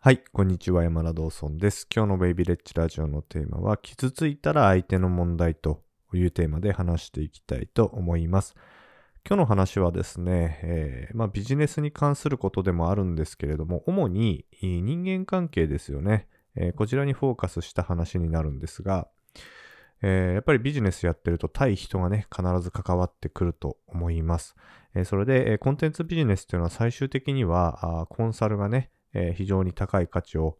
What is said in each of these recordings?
はい、こんにちは、山田道尊です。今日のベイビーレッチラジオのテーマは、傷ついたら相手の問題というテーマで話していきたいと思います。今日の話はですね、えーまあ、ビジネスに関することでもあるんですけれども、主に人間関係ですよね、えーこちらにフォーカスした話になるんですが、えーやっぱりビジネスやってると対人がね、必ず関わってくると思います。えーそれで、えーコンテンツビジネスっていうのは最終的には、コンサルがね、えー非常に高い価値を、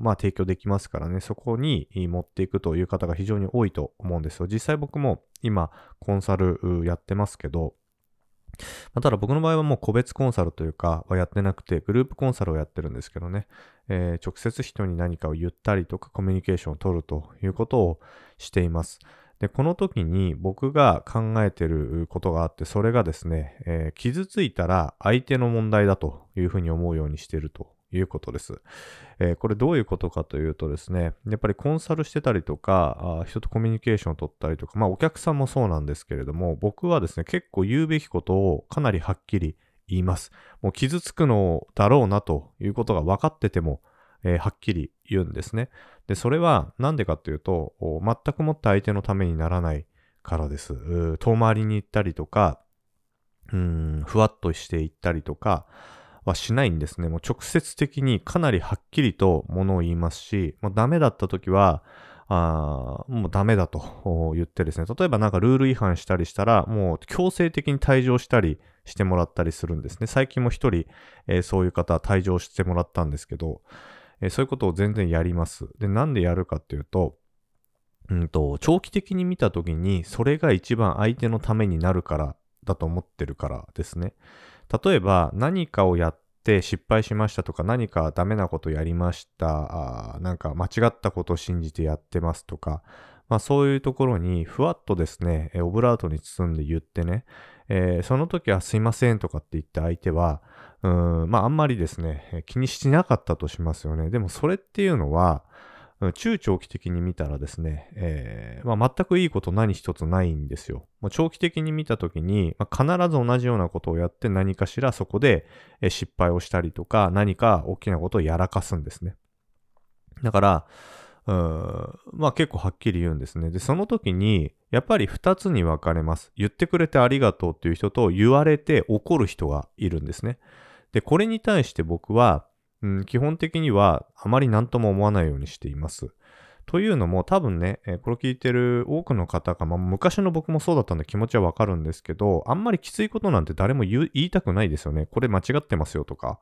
まあ、提供できますからね、そこに持っていくという方が非常に多いと思うんですよ。実際僕も今、コンサルやってますけど、まあただ僕の場合はもう個別コンサルというかはやってなくて、グループコンサルをやってるんですけどね、えー直接人に何かを言ったりとかコミュニケーションを取るということをしています。で、この時に僕が考えてることがあって、それがですね、えー傷ついたら相手の問題だというふうに思うようにしているということです。えーこれどういうことかというとですね、やっぱりコンサルしてたりとか、あ人とコミュニケーションを取ったりとか、まあお客さんもそうなんですけれども、僕はですね、結構言うべきことをかなりはっきり言います。もう傷つくのだろうなということが分かってても、えーはっきり言うんですね。で、それはなんでかっていうと、全くもって相手のためにならないからです。遠回りに行ったりとか、うん、ふわっとしていったりとかはしないんですね。もう直接的にかなりはっきりとものを言いますし、もうダメだった時は、あもうダメだと言ってですね、例えばなんかルール違反したりしたら、もう強制的に退場したりしてもらったりするんですね。最近も一人、えーそういう方退場してもらったんですけど、えーそういうことを全然やります。で、なんでやるかっていうと、うんと、長期的に見たときに、それが一番相手のためになるからだと思ってるからですね。例えば、何かをやって失敗しましたとか、何かダメなことやりました、あなんか間違ったことを信じてやってますとか、まあそういうところにふわっとですね、オブラートに包んで言ってね、えーその時はすいませんとかって言って相手は、うん、まああんまりですね、気にしてなかったとしますよね。でもそれっていうのは、中長期的に見たらですね、えーまあ、全くいいこと何一つないんですよ。もう長期的に見たときに、まあ、必ず同じようなことをやって何かしらそこで失敗をしたりとか、何か大きなことをやらかすんですね。だから、うんまあ結構はっきり言うんですね。で、その時に、やっぱり二つに分かれます。言ってくれてありがとうっていう人と言われて怒る人がいるんですね。で、これに対して僕は、うん、基本的にはあまり何とも思わないようにしています。というのも多分ね、えこれ聞いてる多くの方が、まあ、昔の僕もそうだったんで気持ちはわかるんですけど、あんまりきついことなんて誰も言いたくないですよね。これ間違ってますよとか、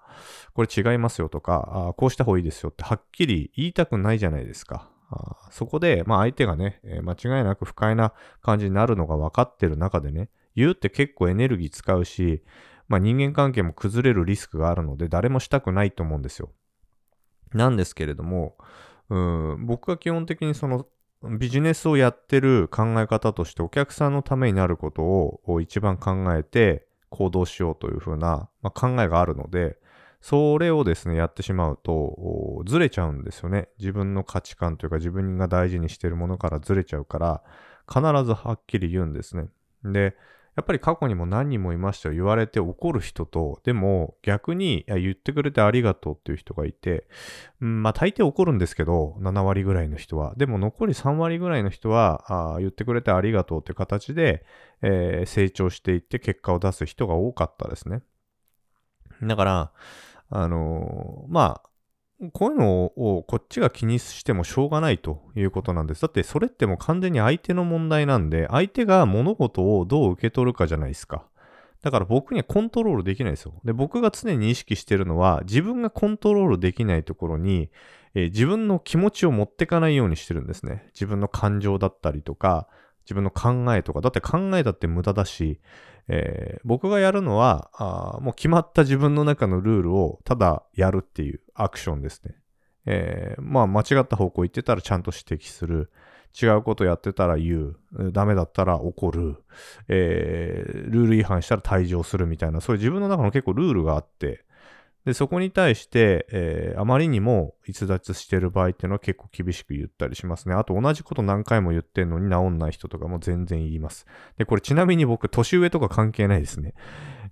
これ違いますよとか、あこうした方がいいですよってはっきり言いたくないじゃないですか。あそこで、まあ相手がね、え間違いなく不快な感じになるのが分かってる中でね、言うって結構エネルギー使うし、まあ人間関係も崩れるリスクがあるので誰もしたくないと思うんですよ。なんですけれども、うん、僕は基本的にそのビジネスをやってる考え方としてお客さんのためになることを一番考えて行動しようというふうな、まあ、考えがあるので、それをですね、やってしまうと、ずれちゃうんですよね。自分の価値観というか自分が大事にしているものからずれちゃうから、必ずはっきり言うんですね。で、やっぱり過去にも何人もいましたよ。言われて怒る人と、でも逆に言ってくれてありがとうっていう人がいて、うんまあ大抵怒るんですけど、7割ぐらいの人は。でも残り3割ぐらいの人は、あ言ってくれてありがとうっていう形で、えー成長していって結果を出す人が多かったですね。だから、あのーまあ、こういうのをこっちが気にしてもしょうがないということなんです。だってそれってもう完全に相手の問題なんで、相手が物事をどう受け取るかじゃないですか。だから僕にはコントロールできないですよ。で、僕が常に意識してるのは、自分がコントロールできないところに、えー自分の気持ちを持ってかないようにしてるんですね。自分の感情だったりとか、自分の考えとか、だって考えだって無駄だし、えー僕がやるのはあもう決まった自分の中のルールをただやるっていうアクションですね。えーまあ間違った方向行ってたらちゃんと指摘する。違うことやってたら言う。ダメだったら怒る。えールール違反したら退場するみたいな、そういう自分の中の結構ルールがあって、で、そこに対して、えーあまりにも逸脱してる場合っていうのは結構厳しく言ったりしますね。あと同じこと何回も言ってんのに治んない人とかも全然言います。で、これちなみに僕、年上とか関係ないですね。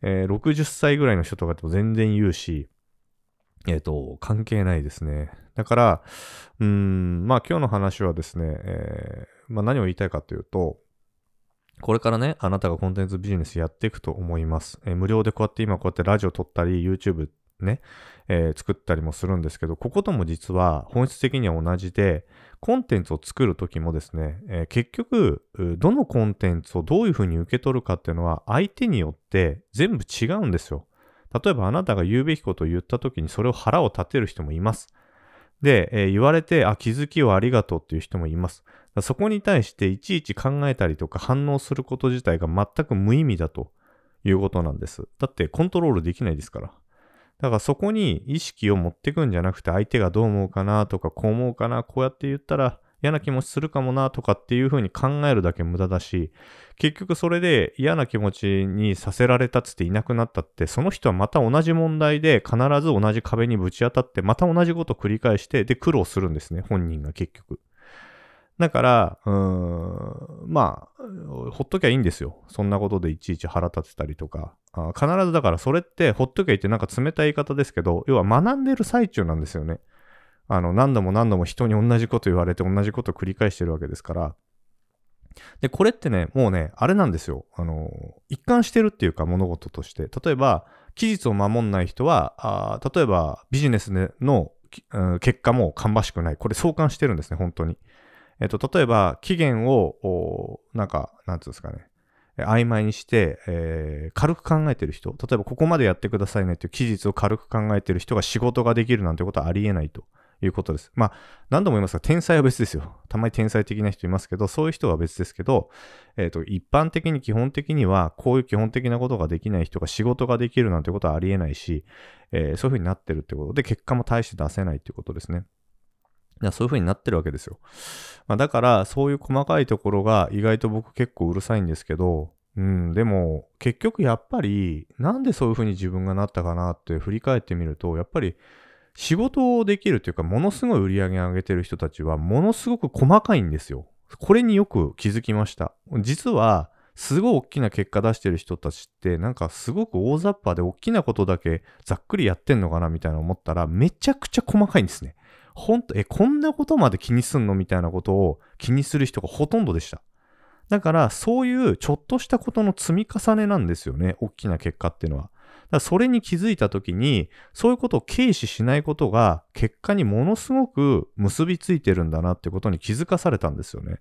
えー60歳ぐらいの人とかでも全然言うし、えっ、と、関係ないですね。だから、うん、まあ今日の話はですね、えー、まあ何を言いたいかというと、これからね、あなたがコンテンツビジネスやっていくと思います。えー、無料でこうやって今こうやってラジオ撮ったり、YouTube ね、えー、作ったりもするんですけど、こことも実は本質的には同じで、コンテンツを作るときもですね、えー、結局、どのコンテンツをどういうふうに受け取るかっていうのは相手によって全部違うんですよ。例えばあなたが言うべきことを言ったときにそれを腹を立てる人もいます。で、えー、言われて、あ、気づきをありがとうっていう人もいます。そこに対していちいち考えたりとか反応すること自体が全く無意味だということなんです。だってコントロールできないですから。だからそこに意識を持ってくんじゃなくて相手がどう思うかなとかこう思うかな、こうやって言ったら嫌な気持ちするかもなとかっていう風に考えるだけ無駄だし、結局それで嫌な気持ちにさせられたっつっていなくなったって、その人はまた同じ問題で必ず同じ壁にぶち当たって、また同じことを繰り返して、で苦労するんですね、本人が結局。だから、うーん、まあ、ほっときゃいいんですよ。そんなことでいちいち腹立てたりとか。あ必ずだからそれってほっときゃいいってなんか冷たい言い方ですけど、要は学んでる最中なんですよね。あの、何度も何度も人に同じこと言われて同じことを繰り返してるわけですから。で、これってね、もうね、あれなんですよ。あの、一貫してるっていうか物事として。例えば、期日を守んない人は、あ例えばビジネスの、うん、結果も芳しくない。これ相関してるんですね、本当に。えっと、例えば、期限を、なんか、なんつうんですかね。曖昧にして、えー、軽く考えてる人。例えば、ここまでやってくださいねっていう期日を軽く考えてる人が仕事ができるなんてことはありえないと。いうことです。まあ、何度も言いますが、天才は別ですよ。たまに天才的な人いますけど、そういう人は別ですけど、えっ、ー、と、一般的に基本的には、こういう基本的なことができない人が仕事ができるなんてことはありえないし、えー、そういうふうになってるってことで、結果も大して出せないってことですね。そういう風になってるわけですよ。まあ、だから、そういう細かいところが意外と僕結構うるさいんですけど、うん、でも、結局やっぱり、なんでそういう風に自分がなったかなって振り返ってみると、やっぱり、仕事をできるというか、ものすごい売り上げ上げてる人たちは、ものすごく細かいんですよ。これによく気づきました。実は、すごい大きな結果出してる人たちって、なんかすごく大雑把で大きなことだけざっくりやってんのかなみたいな思ったら、めちゃくちゃ細かいんですね。ほんと、え、こんなことまで気にすんの？みたいなことを気にする人がほとんどでした。だから、そういうちょっとしたことの積み重ねなんですよね。大きな結果っていうのは。だそれに気づいたときに、そういうことを軽視しないことが結果にものすごく結びついてるんだなってことに気づかされたんですよね。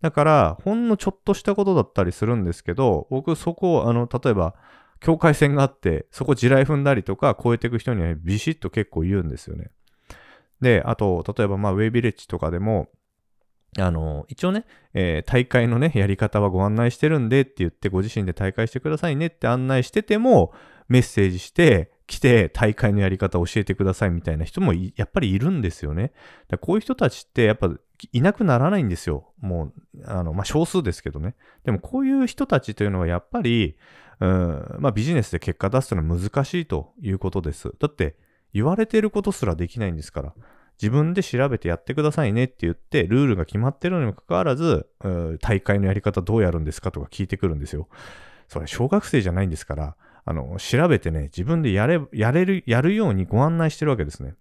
だから、ほんのちょっとしたことだったりするんですけど、僕そこを、あの、例えば、境界線があって、そこ地雷踏んだりとか超えていく人にはビシッと結構言うんですよね。で、あと、例えば、まあ、ウェイビレッジとかでも、あの、一応ね、えー、大会のね、やり方はご案内してるんでって言って、ご自身で大会してくださいねって案内してても、メッセージして、来て大会のやり方を教えてくださいみたいな人もやっぱりいるんですよね。こういう人たちってやっぱいなくならないんですよ。もう、あの、まあ、少数ですけどね。でもこういう人たちというのはやっぱり、うん、まあ、ビジネスで結果出すのは難しいということです。だって言われてることすらできないんですから。自分で調べてやってくださいねって言って、ルールが決まってるにもかかわらず、大会のやり方どうやるんですかとか聞いてくるんですよ。それ小学生じゃないんですから、あの、調べてね、自分でやれ、やれる、やるようにご案内してるわけですね。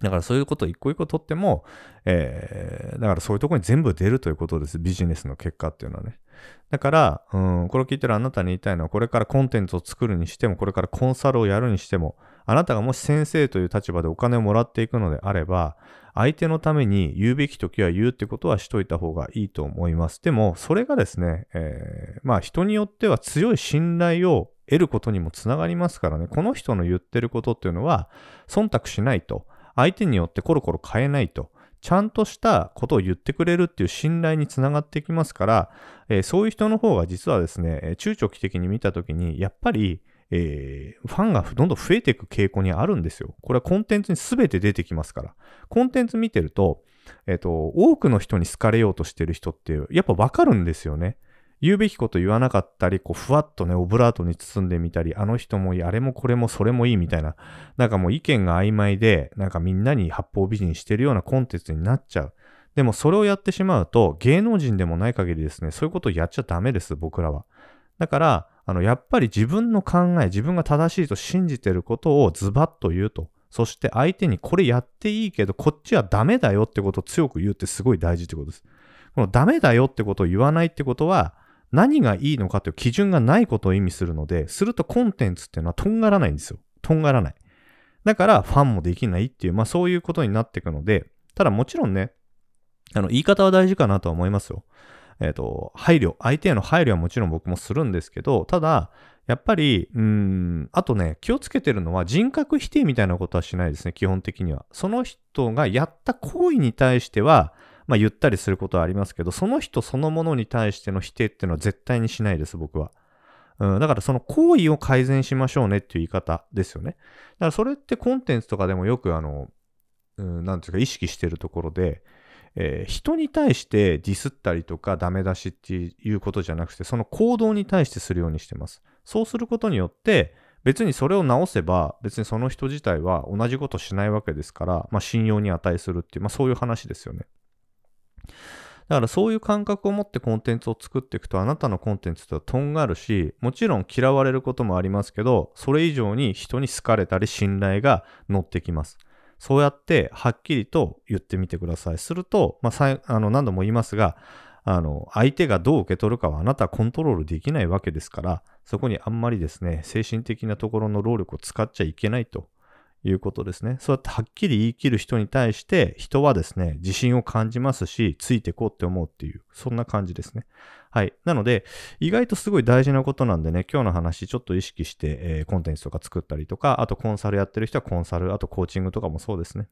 だからそういうことを一個一個取っても、えー、だからそういうところに全部出るということです。ビジネスの結果っていうのはね。だから、うん、これを聞いてるあなたに言いたいのは、これからコンテンツを作るにしても、これからコンサルをやるにしても、あなたがもし先生という立場でお金をもらっていくのであれば、相手のために言うべき時は言うってことはしといた方がいいと思います。でも、それがですね、えー、まあ人によっては強い信頼を得ることにもつながりますからね、この人の言ってることっていうのは、忖度しないと、相手によってコロコロ変えないと、ちゃんとしたことを言ってくれるっていう信頼につながってきますから、えー、そういう人の方が実はですね、中長期的に見たときに、やっぱり、えー、ファンがどんどん増えていく傾向にあるんですよ。これはコンテンツに全て出てきますから。コンテンツ見てると、えっ、ー、と、多くの人に好かれようとしてる人って、やっぱわかるんですよね。言うべきこと言わなかったり、こう、ふわっとね、オブラートに包んでみたり、あの人もいいあれもこれもそれもいいみたいな、なんかもう意見が曖昧で、なんかみんなに八方美人してるようなコンテンツになっちゃう。でもそれをやってしまうと、芸能人でもない限りですね、そういうことをやっちゃダメです、僕らは。だから、あの、やっぱり自分の考え、自分が正しいと信じてることをズバッと言うと。そして相手にこれやっていいけど、こっちはダメだよってことを強く言うってすごい大事ってことです。このダメだよってことを言わないってことは、何がいいのかという基準がないことを意味するので、するとコンテンツっていうのはとんがらないんですよ。とんがらない。だからファンもできないっていう、まあそういうことになっていくので、ただもちろんね、あの、言い方は大事かなとは思いますよ。えっ、ー、と、配慮、相手への配慮はもちろん僕もするんですけど、ただ、やっぱり、うん、あとね、気をつけてるのは人格否定みたいなことはしないですね、基本的には。その人がやった行為に対しては、まあ言ったりすることはありますけど、その人そのものに対しての否定っていうのは絶対にしないです、僕は。うん、だからその行為を改善しましょうねっていう言い方ですよね。だからそれってコンテンツとかでもよくあの、うん、なんていうか意識してるところで、えー、人に対してディスったりとかダメ出しっていうことじゃなくて、その行動に対してするようにしてます。そうすることによって、別にそれを直せば、別にその人自体は同じことしないわけですから、まあ、信用に値するっていう、まあ、そういう話ですよね。だからそういう感覚を持ってコンテンツを作っていくと、あなたのコンテンツとはとんがるし、もちろん嫌われることもありますけど、それ以上に人に好かれたり信頼が乗ってきます。そうやってはっきりと言ってみてください。すると、まあ、あの何度も言いますが、あの、相手がどう受け取るかはあなたはコントロールできないわけですから、そこにあんまりですね、精神的なところの労力を使っちゃいけないということですね。そうやってはっきり言い切る人に対して、人はですね、自信を感じますし、ついてこうって思うっていう、そんな感じですね。はい。なので、意外とすごい大事なことなんでね、今日の話ちょっと意識して、えー、コンテンツとか作ったりとか、あとコンサルやってる人はコンサル、あとコーチングとかもそうですね。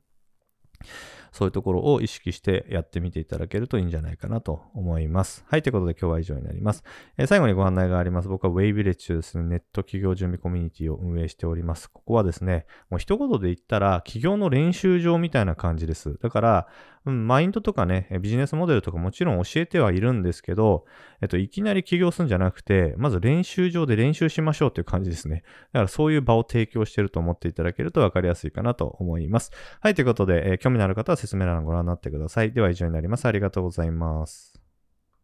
そういうところを意識してやってみていただけるといいんじゃないかなと思います。はい、ということで今日は以上になります。えー、最後にご案内があります。僕は Waybillage ですね、ネット企業準備コミュニティを運営しております。ここはですね、もう一言で言ったら企業の練習場みたいな感じです。だから、うん、マインドとかね、ビジネスモデルとかもちろん教えてはいるんですけど、えっと、いきなり起業するんじゃなくて、まず練習場で練習しましょうという感じですね。だからそういう場を提供してると思っていただけると分かりやすいかなと思います。はい、ということで、えー、興味のある方は説明欄をご覧になってください。では以上になります。ありがとうございます。